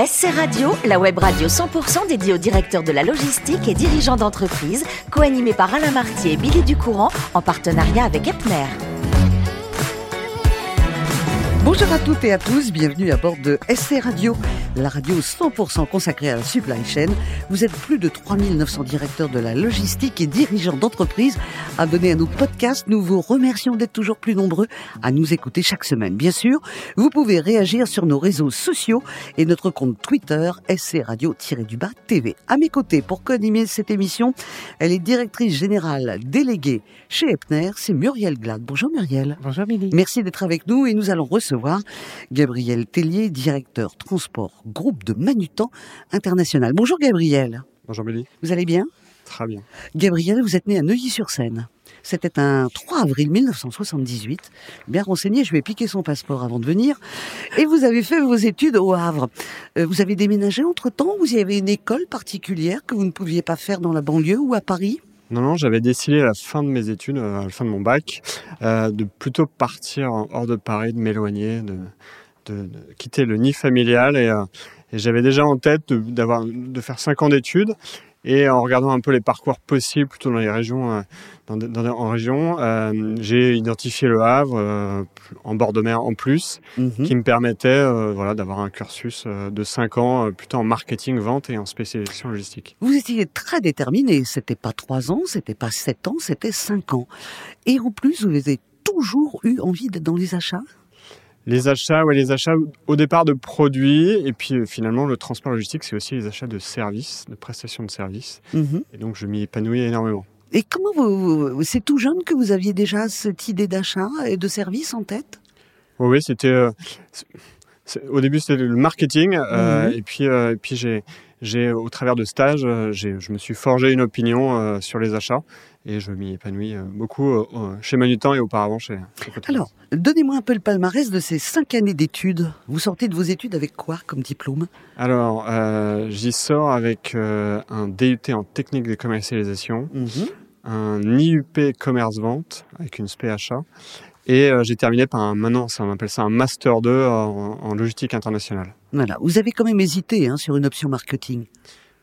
SC Radio, la web radio 100% dédiée aux directeurs de la logistique et dirigeants d'entreprise, co-animée par Alain Martier et Billy Ducourant, en partenariat avec Epner. Bonjour à toutes et à tous, bienvenue à bord de SC Radio, la radio 100% consacrée à la supply chain. Vous êtes plus de 3900 directeurs de la logistique et dirigeants d'entreprise abonnés à nos podcasts. Nous vous remercions d'être toujours plus nombreux à nous écouter chaque semaine. Bien sûr, vous pouvez réagir sur nos réseaux sociaux et notre compte Twitter SC Radio-du-bas TV. À mes côtés, pour co-animer cette émission, elle est directrice générale déléguée chez Epner, c'est Muriel Glad. Bonjour Muriel. Bonjour Billy. Merci d'être avec nous et nous allons recevoir Gabriel Tellier, directeur transport groupe de Manutan International. Bonjour Gabriel. Bonjour Billy. Vous allez bien? Très bien. Gabriel, vous êtes né à Neuilly-sur-Seine. C'était un 3 avril 1978. Bien renseigné, je lui ai piqué son passeport avant de venir. Et vous avez fait vos études au Havre. Euh, vous avez déménagé entre-temps? Vous y avez une école particulière que vous ne pouviez pas faire dans la banlieue ou à Paris? Non, non, j'avais décidé à la fin de mes études, à la fin de mon bac, euh, de plutôt partir hors de Paris, de m'éloigner, de, de, quitter le nid familial. Et, euh, et j'avais déjà en tête de, d'avoir, de faire cinq ans d'études. Et en regardant un peu les parcours possibles, plutôt dans les régions, euh, dans, dans, en région, euh, j'ai identifié le Havre euh, en bord de mer en plus, Mhm. qui me permettait, euh, voilà, d'avoir un cursus de cinq ans, plutôt en marketing, vente et en spécialisation logistique. Vous étiez très déterminé. C'était pas trois ans, c'était pas sept ans, c'était cinq ans. Et en plus, vous avez toujours eu envie d'être dans les achats? Les achats, ouais, les achats au départ de produits, et puis euh, finalement le transport logistique, c'est aussi les achats de services, de prestations de services. Mhm. Et donc je m'y épanouis énormément. Et comment vous, vous- c'est tout jeune que vous aviez déjà cette idée d'achat et de service en tête? Oui, oui, c'était. euh, au début, c'était le marketing, euh, Mhm. et puis, et puis j'ai, j'ai, au travers de stages, je me suis forgé une opinion euh, sur les achats, et je m'y épanouis euh, beaucoup euh, chez Manutan et auparavant chez. Alors, donnez-moi un peu le palmarès de ces cinq années d'études. Vous sortez de vos études avec quoi comme diplôme? Alors, euh, j'y sors avec euh, un DUT en technique de commercialisation. un IUP commerce-vente avec une SPHA. Et euh, j'ai terminé par un, maintenant, ça, on appelle ça un Master 2 en, en logistique internationale. Voilà, vous avez quand même hésité hein, sur une option marketing,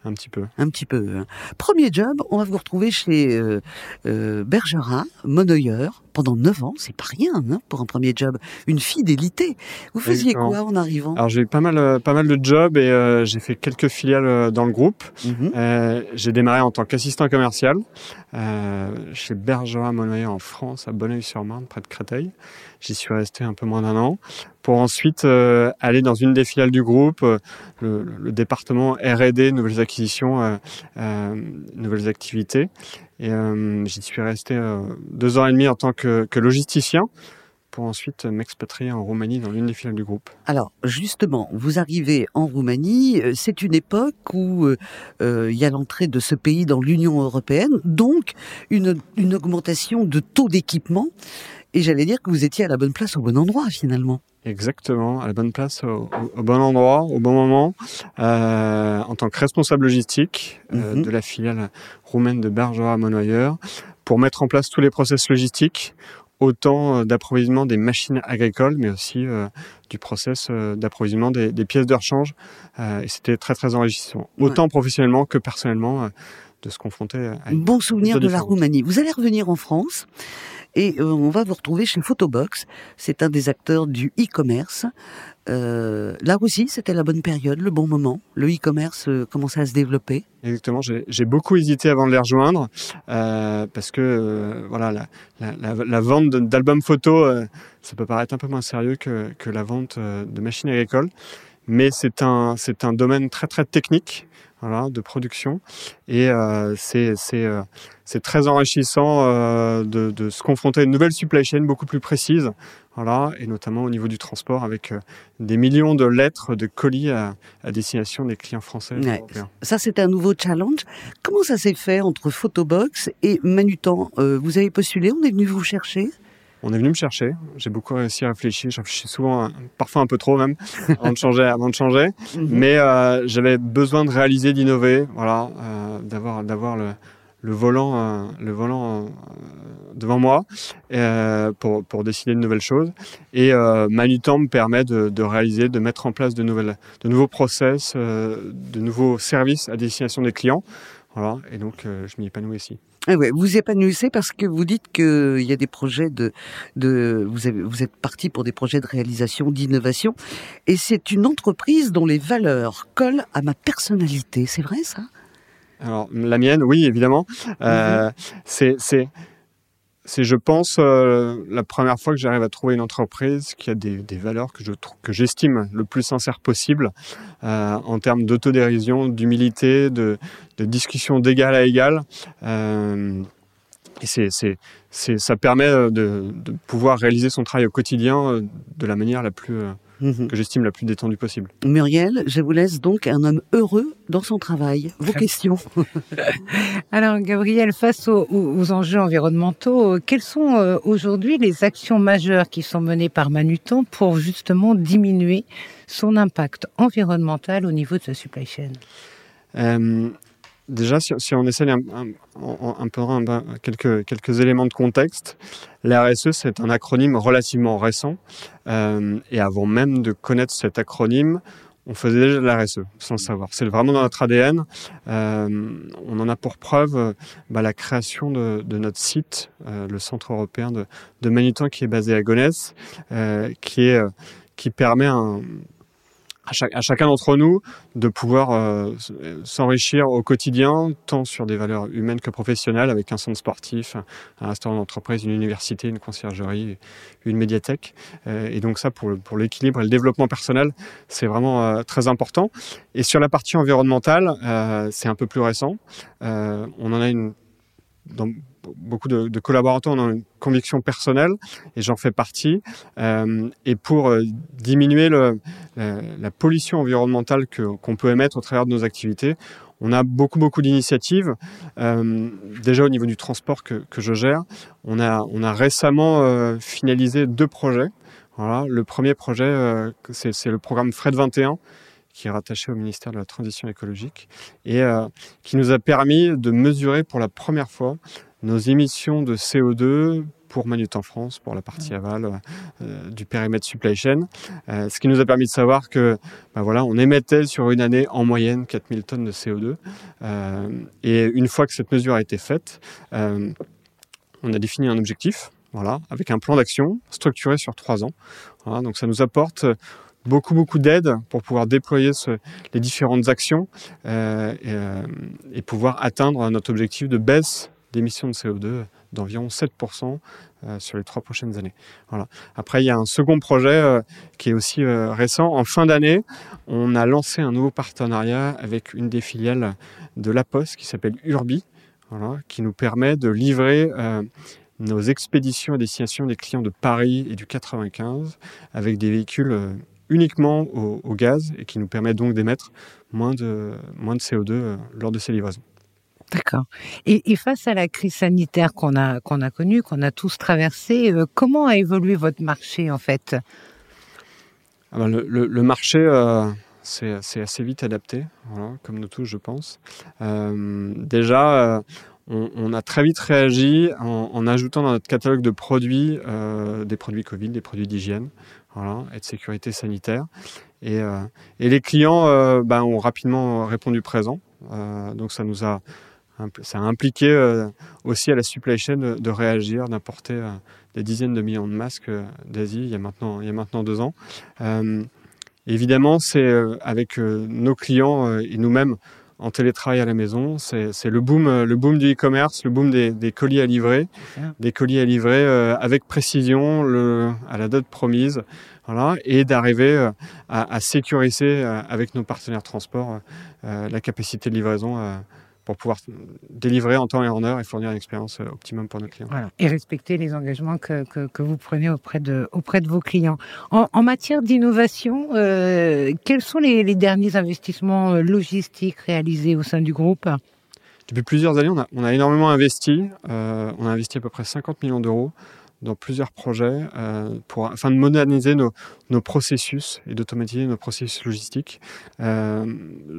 Un petit peu. un petit peu. hein. Premier job, on va vous retrouver chez euh, euh, Bergerac, Monnoyeur, pendant neuf ans. C'est pas rien hein, pour un premier job. Une fidélité. Vous faisiez Exactement. quoi en arrivant? Alors j'ai eu pas mal, euh, pas mal de jobs et euh, j'ai fait quelques filiales euh, dans le groupe. Mhm. Euh, j'ai démarré en tant qu'assistant commercial euh, chez Bergerac Monnoyer en France, à Bonneuil-sur-Marne, près de Créteil. J'y suis resté un peu moins d'un an pour ensuite euh, aller dans une des filiales du groupe, euh, le, le département R&D, nouvelles acquisitions, euh, nouvelles activités. Et euh, j'y suis resté euh, deux ans et demi en tant que, logisticien pour ensuite m'expatrier en Roumanie dans l'une des filiales du groupe. Alors, justement, vous arrivez en Roumanie, euh, c'est une époque où il y a l'entrée de ce pays dans l'Union européenne, donc une augmentation de taux d'équipement. Et j'allais dire que vous étiez à la bonne place au bon endroit, finalement. Exactement, à la bonne place, au, bon endroit, au bon moment, euh, en tant que responsable logistique euh, Mhm. de la filiale roumaine de Bergerac Monnoyeur, pour mettre en place tous les process logistiques, autant euh, d'approvisionnement des machines agricoles, mais aussi euh, du process d'approvisionnement des, des pièces de rechange. Et c'était très très enrichissant, Ouais. autant professionnellement que personnellement, de se confronter à Bon souvenir de la. Roumanie. Vous allez revenir en France et euh, on va vous retrouver chez Photobox. C'est un des acteurs du e-commerce. Euh, là aussi, c'était la bonne période, le bon moment. Le e-commerce euh, commençait à se développer. Exactement, j'ai beaucoup hésité avant de les rejoindre euh, parce que voilà la, la, la, la vente d'albums photos, euh, ça peut paraître un peu moins sérieux que, que la vente de machines agricoles, mais c'est un c'est un domaine très très technique, voilà, de production et euh, c'est c'est euh, c'est très enrichissant euh, de, de se confronter à une nouvelle supply chain beaucoup plus précise, voilà, et notamment au niveau du transport avec des millions de lettres de colis à, à destination des clients français Ouais. Ça, c'était un nouveau challenge. Comment ça s'est fait entre Photobox et Manutan Vous avez postulé, on est venu vous chercher? On est venu me chercher. J'ai beaucoup réussi à réfléchir. Je réfléchis souvent, euh, parfois un peu trop même, avant de changer. Avant de changer. Mhm. Mais euh, j'avais besoin de réaliser, d'innover, voilà, euh, d'avoir, d'avoir le, le volant, le volant devant moi pour, pour décider de nouvelles choses. Et Manutan me permet de, de, réaliser, de mettre en place de, nouvelles, de nouveaux process, de nouveaux services à destination des clients. Voilà, et donc je m'y épanouis ici. Ah ouais, vous épanouissez parce que vous dites qu'il y a des projets de, de vous, avez, vous êtes parti pour des projets de réalisation, d'innovation, et c'est une entreprise dont les valeurs collent à ma personnalité. C'est vrai ça? Alors la mienne, oui, évidemment. Euh, mhm. c'est c'est, je pense, euh, la première fois que j'arrive à trouver une entreprise qui a des, des valeurs que je que j'estime le plus sincère possible euh, en termes d'autodérision, d'humilité, de, de discussion d'égal à égal. Euh, et c'est, c'est, c'est, ça permet de, de, pouvoir réaliser son travail au quotidien euh, de la manière la plus Mhm. que j'estime la plus détendue possible. Muriel, je vous laisse donc un homme heureux dans son travail. Vos questions. Alors, Gabriel, face aux, enjeux environnementaux, quelles sont euh, aujourd'hui les actions majeures qui sont menées par Manutan pour justement diminuer son impact environnemental au niveau de sa supply chain? Euh, Déjà, si, on essaie un, un, peu quelques, quelques éléments de contexte, l'RSE, c'est un acronyme relativement récent. Euh, et avant même de connaître cet acronyme, on faisait déjà de la RSE, sans le savoir. C'est vraiment dans notre ADN. Euh, on en a pour preuve bah, la création de, notre site, euh, le Centre européen de, de qui est basé à Gonesse, qui permet un à, chaque, à chacun d'entre nous de pouvoir euh, s'enrichir au quotidien, tant sur des valeurs humaines que professionnelles, avec un centre sportif, un restaurant d'entreprise, une université, une conciergerie, une médiathèque. Euh, et donc ça, pour, pour l'équilibre et le développement personnel, c'est vraiment euh, très important. Et sur la partie environnementale, c'est un peu plus récent. on en a une dans beaucoup de, collaborateurs ont une conviction personnelle et j'en fais partie. Euh, et pour euh, diminuer le, la, pollution environnementale qu'on peut émettre au travers de nos activités, on a beaucoup beaucoup d'initiatives. Euh, déjà au niveau du transport que, je gère, on a, récemment euh, finalisé deux projets. Voilà, le premier projet, euh, c'est le programme Fred 21 qui est rattaché au ministère de la Transition écologique et qui nous a permis de mesurer pour la première fois nos émissions de CO2 pour Manut en France, pour la partie aval euh, du périmètre supply chain, euh, ce qui nous a permis de savoir que ben voilà, on émettait sur une année en moyenne 4000 tonnes de CO2. Euh, et une fois que cette mesure a été faite, on a défini un objectif, voilà, avec un plan d'action structuré sur trois ans. Voilà, donc ça nous apporte beaucoup beaucoup d'aide pour pouvoir déployer ce, les différentes actions et, et, pouvoir atteindre notre objectif de baisse d'émissions de CO2 d'environ 7% euh, sur les trois prochaines années. Voilà. Après, il y a un second projet euh, qui est aussi euh, récent. En fin d'année, on a lancé un nouveau partenariat avec une des filiales de La Poste qui s'appelle Urbi, voilà, qui nous permet de livrer nos expéditions à destination des clients de Paris et du 95 avec des véhicules uniquement au, au, gaz et qui nous permet donc d'émettre moins de, moins de CO2 lors de ces livraisons. D'accord. Et, face à la crise sanitaire qu'on a qu'on a connue, qu'on a tous traversée, euh, comment a évolué votre marché en fait? Le, marché euh, c'est assez vite adapté, comme nous tous, je pense. Euh, déjà. Euh, on, a très vite réagi en, ajoutant dans notre catalogue de produits des produits Covid, des produits d'hygiène, voilà, et de sécurité sanitaire. Et, et les clients ben, ont rapidement répondu présent. donc ça nous a ça a impliqué euh, aussi à la supply chain de, réagir, d'importer euh, des dizaines de millions de masques euh, d'Asie il y a maintenant il y a maintenant deux ans. évidemment, c'est avec nos clients et nous-mêmes en télétravail à la maison, c'est le boom le boom du e-commerce, le boom des, des, colis à livrer, des colis à livrer avec précision, le, à la date promise. Voilà, et d'arriver à, à, sécuriser avec nos partenaires transport la capacité de livraison pour pouvoir délivrer en temps et en heure et fournir une expérience euh, optimum pour nos clients. Voilà. Et respecter les engagements que, que, que, vous prenez auprès de, auprès de vos clients. En, en matière d'innovation, euh, quels sont les, les, derniers investissements euh, logistiques réalisés au sein du groupe? Depuis plusieurs années, on a, on a énormément investi. Euh, on a investi à peu près 50 millions d'euros dans plusieurs projets euh, afin de moderniser nos, processus et d'automatiser nos processus logistiques. Euh,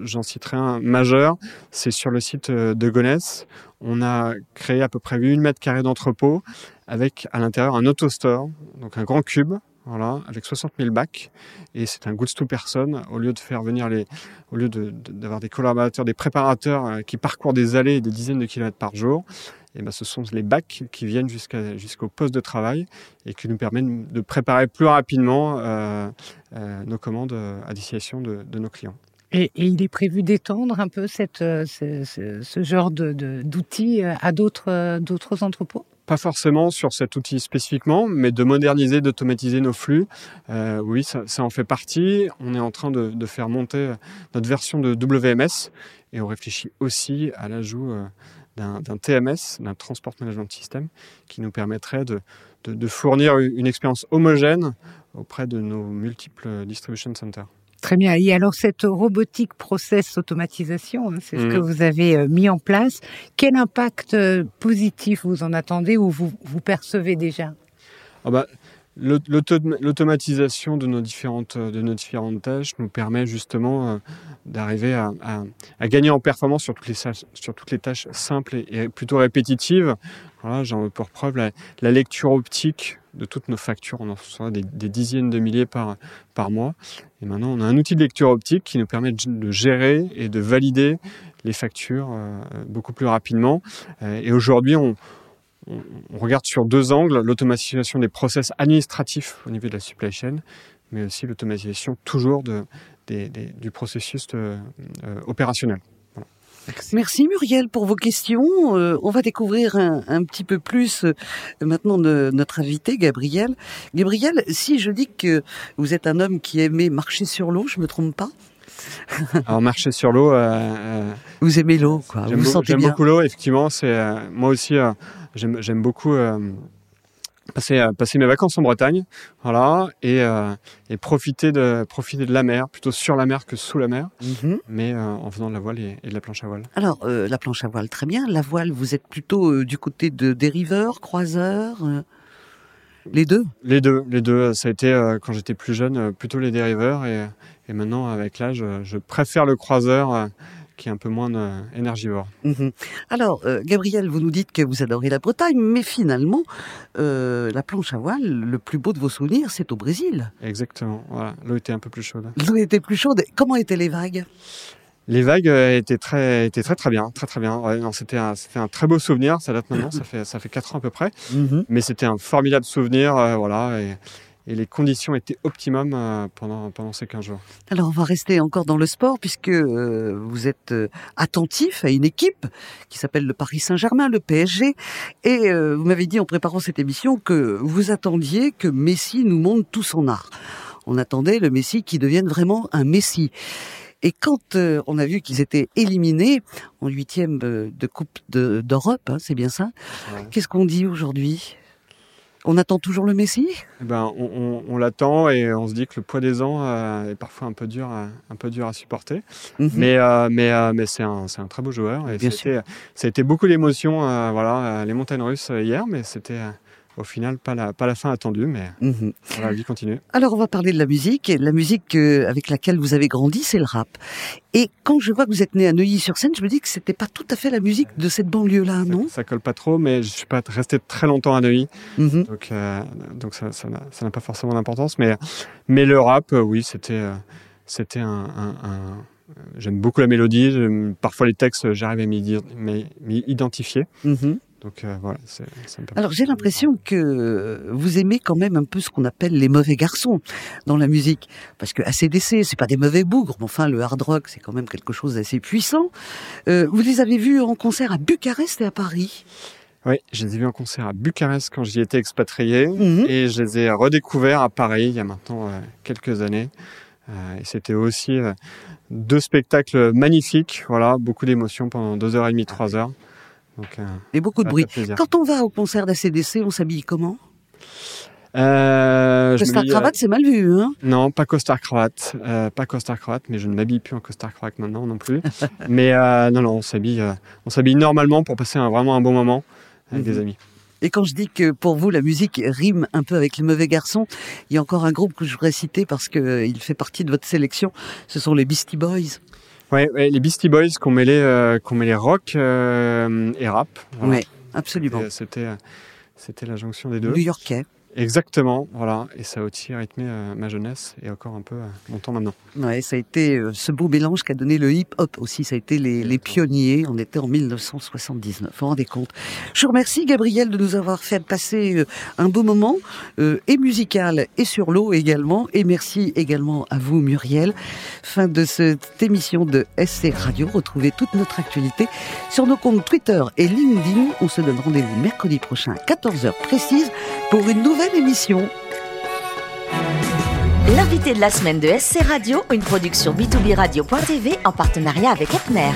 J'en citerai un majeur, c'est sur le site euh, de Gonesse. On a créé à peu près 8000 mètres carrés d'entrepôt avec à l'intérieur un autostore, donc un grand cube voilà, avec 60 000 bacs. Et c'est un goods to person. Au lieu de faire venir les, au lieu d'avoir de, des collaborateurs, des préparateurs qui parcourent des allées et des dizaines de kilomètres par jour, eh ben, ce sont les bacs qui viennent jusqu'au poste de travail et qui nous permettent de préparer plus rapidement euh, euh, nos commandes euh, à destination de, de nos clients. Et, et, il est prévu d'étendre un peu cette, ce, ce, ce genre de, de, d'outils à d'autres, entrepôts? Pas forcément sur cet outil spécifiquement, mais de moderniser, d'automatiser nos flux. Euh, oui, ça, ça, en fait partie. On est en train de, de, faire monter notre version de WMS et on réfléchit aussi à l'ajout d'un TMS, d'un Transport Management System, qui nous permettrait de, de, de fournir une expérience homogène auprès de nos multiples distribution centers. Très bien. Et alors cette robotique process automatisation, hein, c'est mmh. ce que vous avez euh, mis en place. Quel impact euh, positif vous en attendez ou vous, vous percevez déjà? Ah bah, L'automatisation de nos différentes de nos différentes tâches nous permet justement euh, d'arriver à, à, gagner en performance sur toutes les sur toutes les tâches simples et, plutôt répétitives. Voilà, j'en veux pour preuve la, lecture optique de toutes nos factures. On en reçoit des, des, dizaines de milliers par par mois. Et maintenant, on a un outil de lecture optique qui nous permet de gérer et de valider les factures euh, beaucoup plus rapidement. Euh, et aujourd'hui, on on regarde sur deux angles, l'automatisation des process administratifs au niveau de la supply chain, mais aussi l'automatisation toujours du processus de, euh, opérationnel. Merci Muriel pour vos questions. Euh, on va découvrir un, petit peu plus euh, maintenant de notre invité Gabriel. Gabriel, si je dis que vous êtes un homme qui aimait marcher sur l'eau, je me trompe pas? Alors marcher sur l'eau. Euh, vous aimez l'eau, quoi. Vous, vous sentez J'aime beaucoup l'eau, effectivement. C'est moi aussi j'aime beaucoup euh, passer, euh, passer mes vacances en Bretagne, voilà, et, euh, et profiter de profiter de la mer, plutôt sur la mer que sous la mer, mm -hmm. mais euh, en faisant de la voile et, et, de la planche à voile. Alors euh, la planche à voile, très bien. La voile, vous êtes plutôt euh, du côté de dériveurs, croiseurs. Les deux Les deux, les deux. Ça a été, quand j'étais plus jeune, plutôt les dériveurs. Et, et maintenant, avec l'âge, je préfère le croiseur qui est un peu moins euh, énergivore. Mmh. Alors, euh, Gabriel, vous nous dites que vous adorez la Bretagne, mais finalement, euh, la planche à voile, le plus beau de vos souvenirs, c'est au Brésil. Exactement. Voilà. L'eau était un peu plus chaude. L'eau était plus chaude. Comment étaient les vagues? Les vagues étaient très, étaient très très bien, très très bien. Ouais, non, c'était un, c'était un très beau souvenir. Ça date maintenant, ça fait, ça fait quatre ans à peu près. Mmh. Mais c'était un formidable souvenir, euh, voilà. Et, et les conditions étaient optimum euh, pendant, pendant ces 15 jours. Alors on va rester encore dans le sport puisque euh, vous êtes euh, attentif à une équipe qui s'appelle le Paris Saint-Germain, le PSG, et euh, vous m'avez dit en préparant cette émission que vous attendiez que Messi nous montre tout son art. On attendait le Messi qui devienne vraiment un Messi. Et quand euh, on a vu qu'ils étaient éliminés en huitième de Coupe d'Europe, de, hein, c'est bien ça, ouais. qu'est-ce qu'on dit aujourd'hui? On attend toujours le Messie eh ben, On, on, on l'attend et on se dit que le poids des ans euh, est parfois un peu dur à, un peu dur à supporter. Mm -hmm. Mais, euh, mais, euh, mais c'est un, un, très beau joueur. Et Bien ça, a été, ça a été beaucoup d'émotions, euh, voilà, les montagnes russes hier, mais c'était au final, pas la, pas la fin attendue, mais mmh. voilà, la vie continue. Alors, on va parler de la musique. La musique euh, avec laquelle vous avez grandi, c'est le rap. Et quand je vois que vous êtes né à Neuilly-sur-Seine, je me dis que c'était pas tout à fait la musique de cette banlieue-là, non? ça, colle pas trop, mais je suis pas resté très longtemps à Neuilly, mmh. donc, euh, donc ça, ça n'a pas forcément d'importance. Mais, mais le rap, euh, oui, c'était, c'était un, un, un J'aime beaucoup la mélodie, parfois les textes, j'arrive à m'y identifier. Mmh. Donc euh, voilà. ça me Alors j'ai l'impression que vous aimez quand même un peu ce qu'on appelle les mauvais garçons dans la musique, parce que ACDC c'est pas des mauvais bougres, mais enfin le hard rock c'est quand même quelque chose d'assez puissant. Euh, vous les avez vus en concert à Bucarest et à Paris? Oui, je les ai vus en concert à Bucarest quand j'y étais expatrié, mmh. et je les ai redécouverts à Paris il y a maintenant euh, quelques années. Et c'était aussi deux spectacles magnifiques, voilà, beaucoup d'émotions pendant deux heures et demie, trois heures. Donc, et beaucoup de bruit. Quand on va au concert d'ACDC, on s'habille comment? Euh, costard cravate, euh, c'est mal vu, hein? Non, pas costard cravate, euh, pas costard cravate, mais je ne m'habille plus en costard cravate maintenant non plus. mais euh, non, non, on s'habille, on s'habille normalement pour passer un, vraiment un bon moment avec des amis. Et quand je dis que pour vous la musique rime un peu avec les mauvais garçons, il y a encore un groupe que je voudrais citer parce que il fait partie de votre sélection. Ce sont les Beastie Boys. Ouais, ouais les Beastie Boys qu'on mêlait, euh, qu'on mêlait rock euh, et rap. Voilà. Oui, absolument. C'était, c'était la jonction des deux. New-Yorkais. Exactement, voilà. Et ça a aussi rythmé euh, ma jeunesse et encore un peu euh, mon temps maintenant. Ouais, ça a été euh, ce beau mélange qui a donné le hip-hop aussi. Ça a été les, les, pionniers. On était en 1979. Vous vous rendez compte? Je vous remercie, Gabriel, de nous avoir fait passer un beau moment, et musical et sur l'eau également. Et merci également à vous, Muriel. Fin de cette émission de SC Radio. Retrouvez toute notre actualité sur nos comptes Twitter et LinkedIn. On se donne rendez-vous mercredi prochain à 14h précise pour une nouvelle L'invité de la semaine de SC Radio, une production b2b radio.tv en partenariat avec Epner.